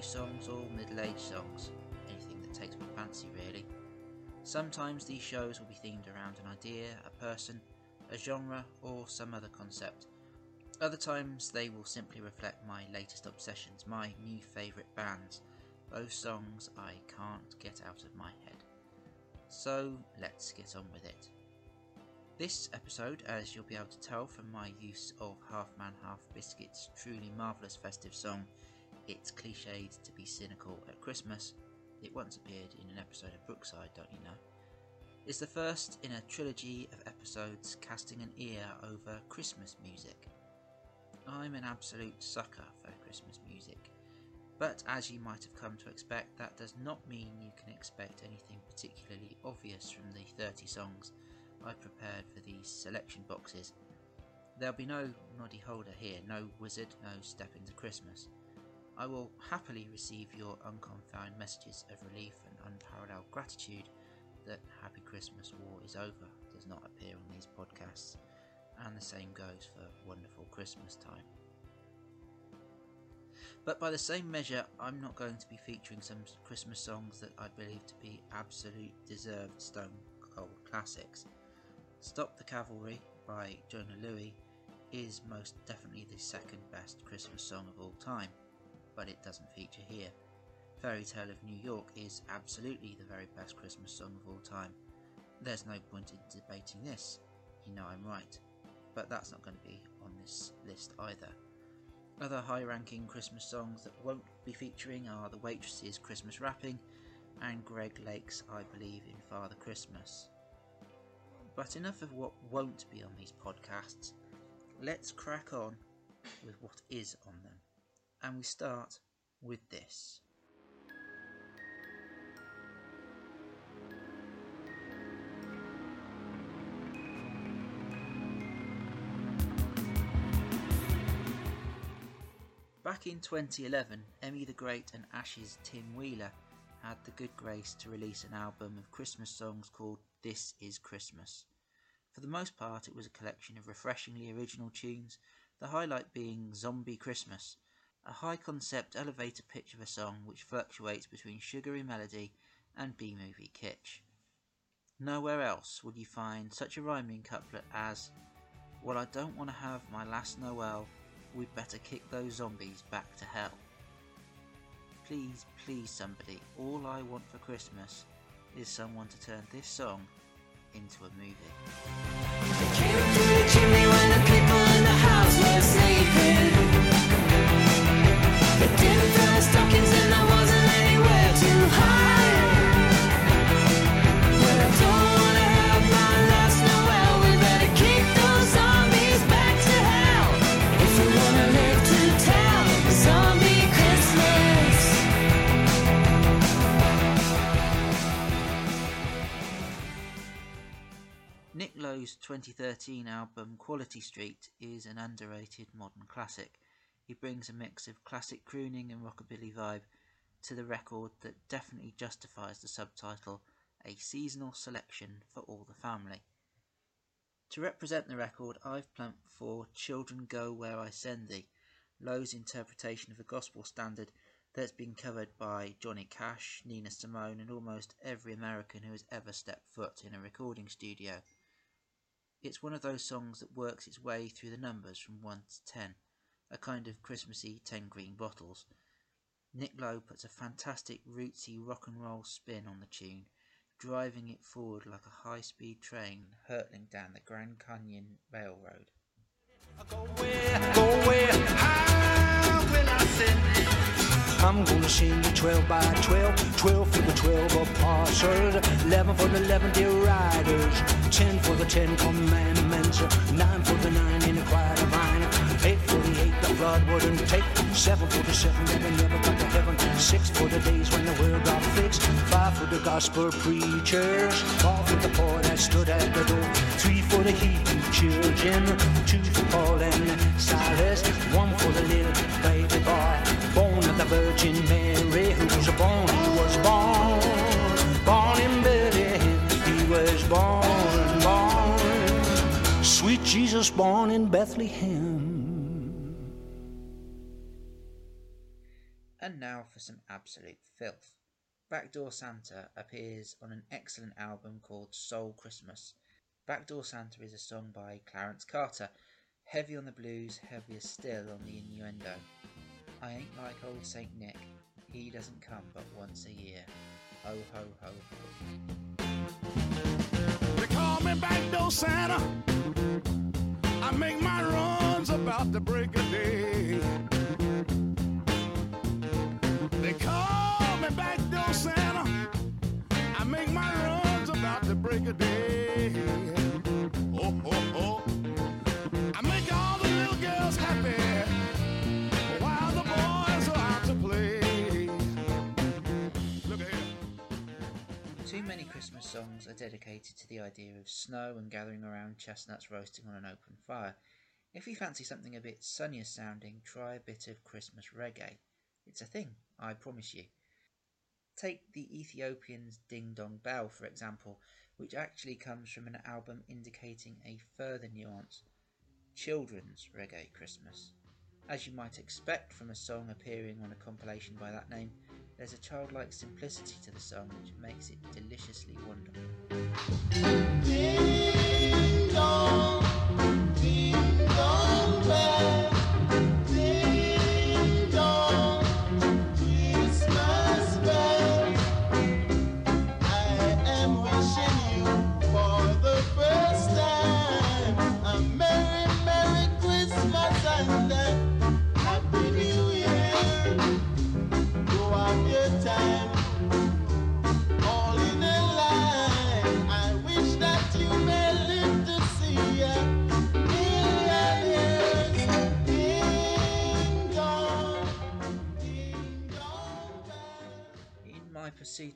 new songs, or middle aged songs. Anything that takes my fancy, really. Sometimes these shows will be themed around an idea, a person, a genre, or some other concept. Other times they will simply reflect my latest obsessions, my new favourite bands, those songs I can't get out of my head. So let's get on with it. This episode, as you'll be able to tell from my use of Half Man Half Biscuit's truly marvellous festive song, It's Cliched to Be Cynical at Christmas, it once appeared in an episode of Brookside, don't you know? It's the first in a trilogy of episodes casting an ear over Christmas music. I'm an absolute sucker for Christmas music, but as you might have come to expect, that does not mean you can expect anything particularly obvious from the 30 songs I prepared for these selection boxes. There'll be no noddy holder here, no wizard, no step into Christmas. I will happily receive your unconfined messages of relief and unparalleled gratitude that Happy Christmas War is over does not appear on these podcasts, and the same goes for Wonderful Christmas Time. But by the same measure, I'm not going to be featuring some Christmas songs that I believe to be absolute deserved stone cold classics. Stop the Cavalry by Jona Lewie is most definitely the second best Christmas song of all time, but it doesn't feature here. Fairy Tale of New York is absolutely the very best Christmas song of all time. There's no point in debating this, you know I'm right, but that's not going to be on this list either. Other high ranking Christmas songs that won't be featuring are The Waitresses' Christmas Wrapping and Greg Lake's I Believe in Father Christmas. But enough of what won't be on these podcasts. Let's crack on with what is on them. And we start with this. Back in 2011, Emmy the Great and Ash's Tim Wheeler had the good grace to release an album of Christmas songs called This Is Christmas. For the most part, it was a collection of refreshingly original tunes, the highlight being Zombie Christmas, a high concept elevator pitch of a song which fluctuates between sugary melody and B movie kitsch. Nowhere else would you find such a rhyming couplet as, Well, I don't want to have my last Noel, we'd better kick those zombies back to hell. Please, please, somebody, all I want for Christmas is someone to turn this song into a movie. 2013 album Quality Street is an underrated modern classic. He brings a mix of classic crooning and rockabilly vibe to the record that definitely justifies the subtitle A Seasonal Selection for All the Family. To represent the record, I've plumped for Children Go Where I Send Thee, Lowe's interpretation of a gospel standard that's been covered by Johnny Cash, Nina Simone, and almost every American who has ever stepped foot in a recording studio. It's one of those songs that works its way through the numbers from 1 to 10, a kind of Christmassy 10 green bottles. Nick Lowe puts a fantastic rootsy rock and roll spin on the tune, driving it forward like a high speed train hurtling down the Grand Canyon Railroad. I'm gonna sing you 12 by 12, 12 for the 12 apostles, 11 for the 11 dear riders, 10 for the 10 commandments, 9 for the 9 in the choir divine, 8 for the 8 the blood wouldn't take, 7 for the 7 that they never got to heaven, 6 for the days when the world got fixed, 5 for the gospel preachers, 4 for the poor that stood at the door, 3 for the Hebrew children, 2 for Paul and Silas, 1 for the little baby boy, the Virgin Mary, who was born, he was born, born in Bethlehem, he was born, born, sweet Jesus born in Bethlehem. And now for some absolute filth. Backdoor Santa appears on an excellent album called Soul Christmas. Backdoor Santa is a song by Clarence Carter, heavy on the blues, heavier still on the innuendo. I ain't like old Saint Nick, he doesn't come but once a year. Ho ho ho ho. They call me Backdoor Santa. I make my runs about the break of day. Songs are dedicated to the idea of snow and gathering around chestnuts roasting on an open fire. If you fancy something a bit sunnier sounding, try a bit of Christmas reggae. It's a thing, I promise you. Take the Ethiopians' Ding Dong Bell, for example, which actually comes from an album indicating a further nuance children's reggae Christmas. As you might expect from a song appearing on a compilation by that name, there's a childlike simplicity to the song which makes it deliciously wonderful.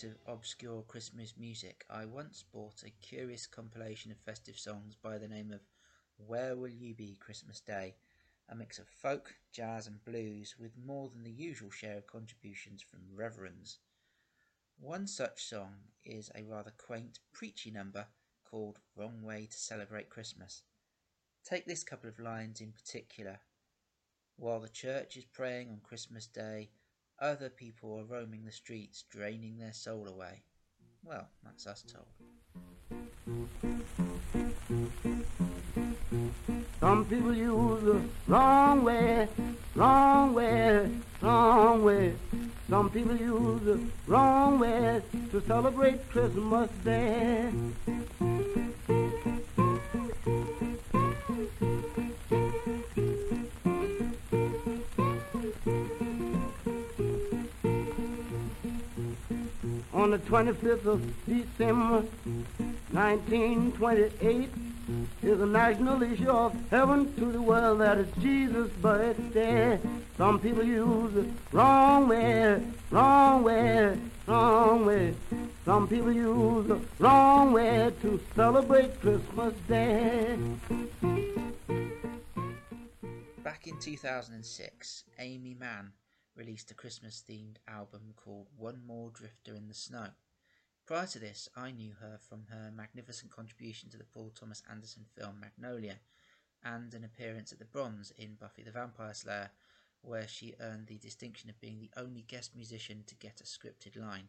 Pursuit of obscure Christmas music, I once bought a curious compilation of festive songs by the name of Where Will You Be Christmas Day, a mix of folk, jazz, and blues with more than the usual share of contributions from reverends. One such song is a rather quaint, preachy number called Wrong Way to Celebrate Christmas. Take this couple of lines in particular. While the church is praying on Christmas Day, other people are roaming the streets, draining their soul away. Well, that's us told. Some people use the wrong way, wrong way, wrong way. Some people use the wrong way to celebrate Christmas Day. On the 25th of December, 1928, is a national issue of heaven to the world that is Jesus' birthday. Some people use it wrong way, wrong way, wrong way. Some people use the wrong way to celebrate Christmas Day. Back in 2006, Aimee Mann released a Christmas themed album called One More Drifter in the Snow. Prior to this, I knew her from her magnificent contribution to the Paul Thomas Anderson film Magnolia and an appearance at the Bronze in Buffy the Vampire Slayer, where she earned the distinction of being the only guest musician to get a scripted line.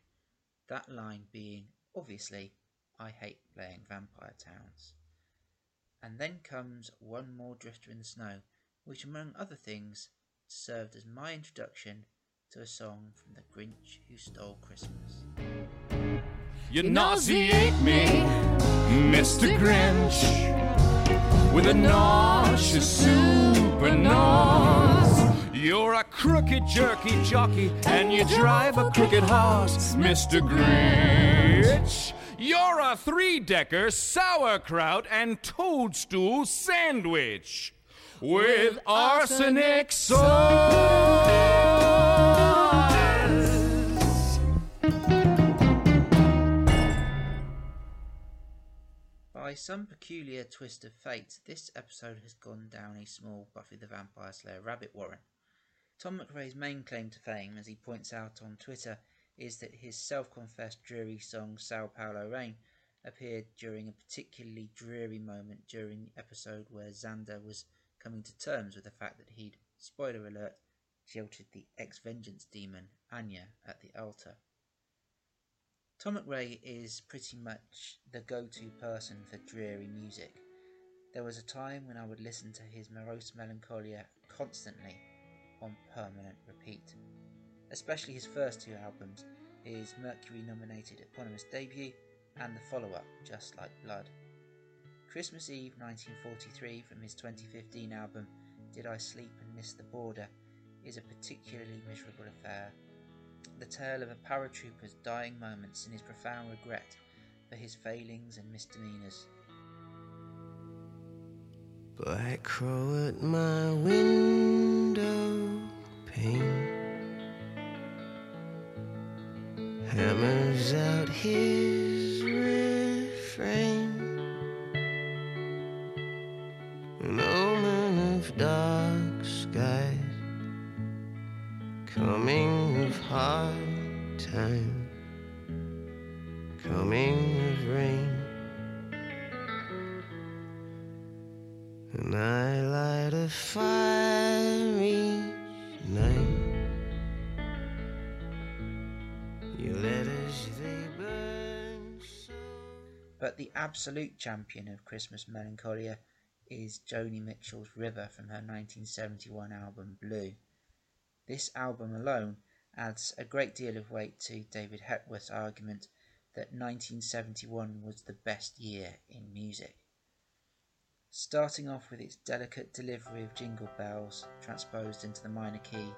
That line being, obviously, I hate playing vampire towns. And then comes One More Drifter in the Snow, which, among other things, served as my introduction to a song from The Grinch Who Stole Christmas. You nauseate me, Mr. Grinch, with a nauseous super nose. You're a crooked jerky jockey, and you drive a crooked horse, Mr. Grinch. You're a three-decker sauerkraut and toadstool sandwich with arsenic sauce. By some peculiar twist of fate, this episode has gone down a small Buffy the Vampire Slayer rabbit warren. Tom McRae's main claim to fame, as he points out on Twitter, is that his self confessed dreary song Sao Paulo Rain appeared during a particularly dreary moment during the episode where Xander was coming to terms with the fact that he'd, spoiler alert, jilted the ex vengeance demon Anya at the altar. Tom McRae is pretty much the go to person for dreary music. There was a time when I would listen to his morose melancholia constantly on permanent repeat, especially his first two albums, his Mercury nominated eponymous debut and the follow up, Just Like Blood. Christmas Eve 1943 from his 2015 album Did I Sleep and Miss the Border is a particularly miserable affair. The tale of a paratrooper's dying moments and his profound regret for his failings and misdemeanors. Black crow at my window pane hammers out his refrain. An omen of dark skies, coming of hard time, coming of rain. And I light a fire each night. Your letters they burn so. But the absolute champion of Christmas melancholia is Joni Mitchell's River from her 1971 album Blue. This album alone adds a great deal of weight to David Hepworth's argument that 1971 was the best year in music. Starting off with its delicate delivery of jingle bells transposed into the minor key,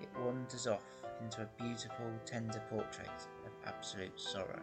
it wanders off into a beautiful, tender portrait of absolute sorrow.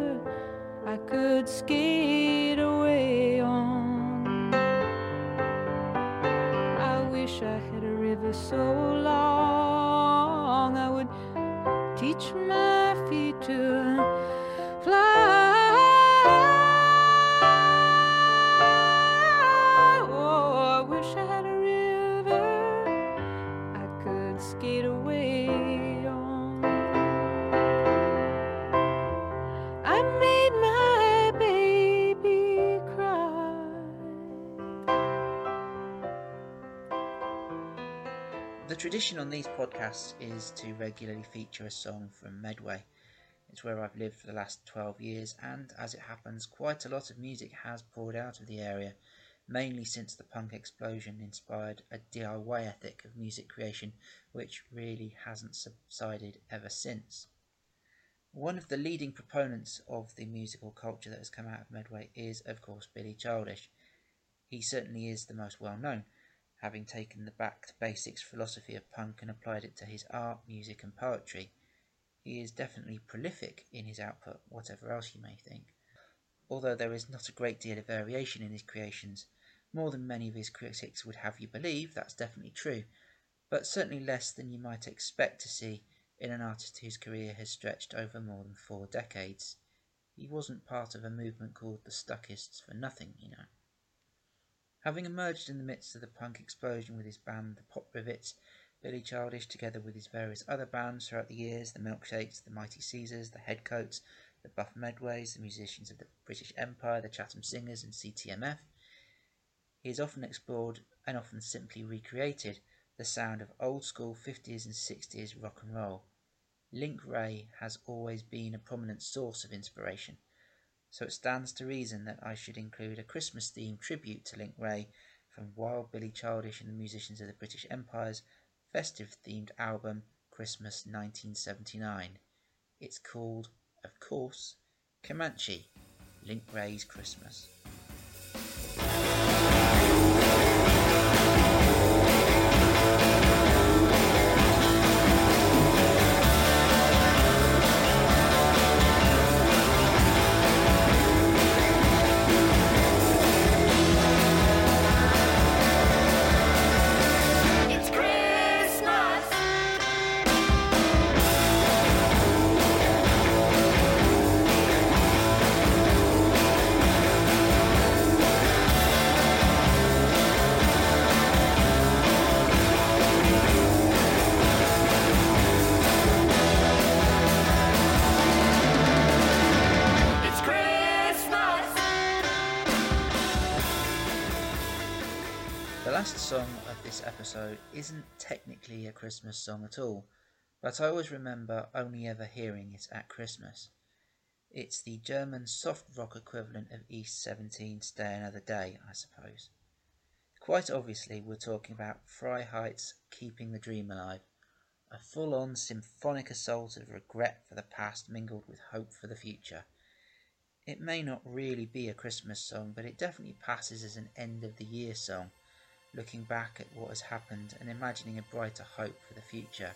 I could skate away on. I wish I had a river so long I would teach my feet to fly. Tradition on these podcasts is to regularly feature a song from Medway. It's where I've lived for the last 12 years, and as it happens, quite a lot of music has poured out of the area, mainly since the punk explosion inspired a DIY ethic of music creation, which really hasn't subsided ever since. One of the leading proponents of the musical culture that has come out of Medway is, of course, Billy Childish. He certainly is the most well known, having taken the back to basics philosophy of punk and applied it to his art, music, and poetry. He is definitely prolific in his output, whatever else you may think. Although there is not a great deal of variation in his creations, more than many of his critics would have you believe, that's definitely true, but certainly less than you might expect to see in an artist whose career has stretched over more than four decades. He wasn't part of a movement called the Stuckists for nothing, you know. Having emerged in the midst of the punk explosion with his band the Pop Rivets, Billy Childish, together with his various other bands throughout the years, the Milkshakes, the Mighty Caesars, the Headcoats, the Buff Medways, the musicians of the British Empire, the Chatham Singers, and CTMF, he has often explored and often simply recreated the sound of old school 50s and 60s rock and roll. Link Wray has always been a prominent source of inspiration, so it stands to reason that I should include a Christmas themed tribute to Link Wray from Wild Billy Childish and the musicians of the British Empire's festive themed album Christmas 1979. It's called, of course, Comanche Link Wray's Christmas. Episode isn't technically a Christmas song at all, but I always remember only ever hearing it at Christmas. It's the German soft rock equivalent of East 17 Stay Another Day, I suppose. Quite obviously, we're talking about Freiheit's Keeping the Dream Alive, a full on symphonic assault of regret for the past mingled with hope for the future. It may not really be a Christmas song, but it definitely passes as an end of the year song, looking back at what has happened and imagining a brighter hope for the future.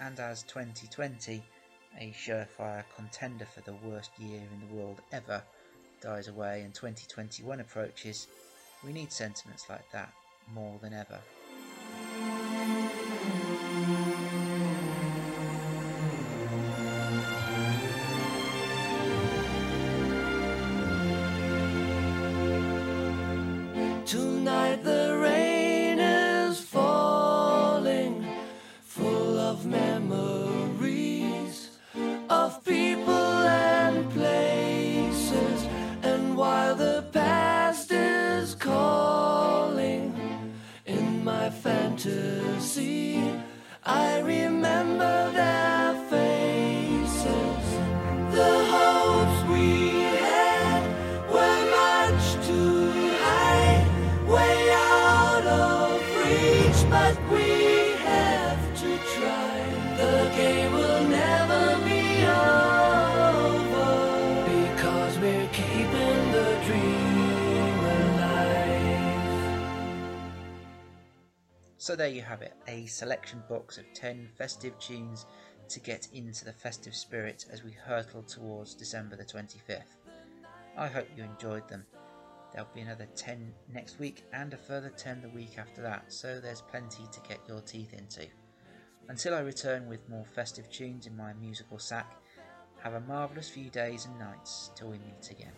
And as 2020, a surefire contender for the worst year in the world ever, dies away and 2021 approaches, we need sentiments like that more than ever. There you have it, a selection box of 10 festive tunes to get into the festive spirit as we hurtle towards December the 25th. I hope you enjoyed them. There'll be another 10 next week and a further 10 the week after that, so there's plenty to get your teeth into. Until I return with more festive tunes in my musical sack, have a marvellous few days and nights till we meet again.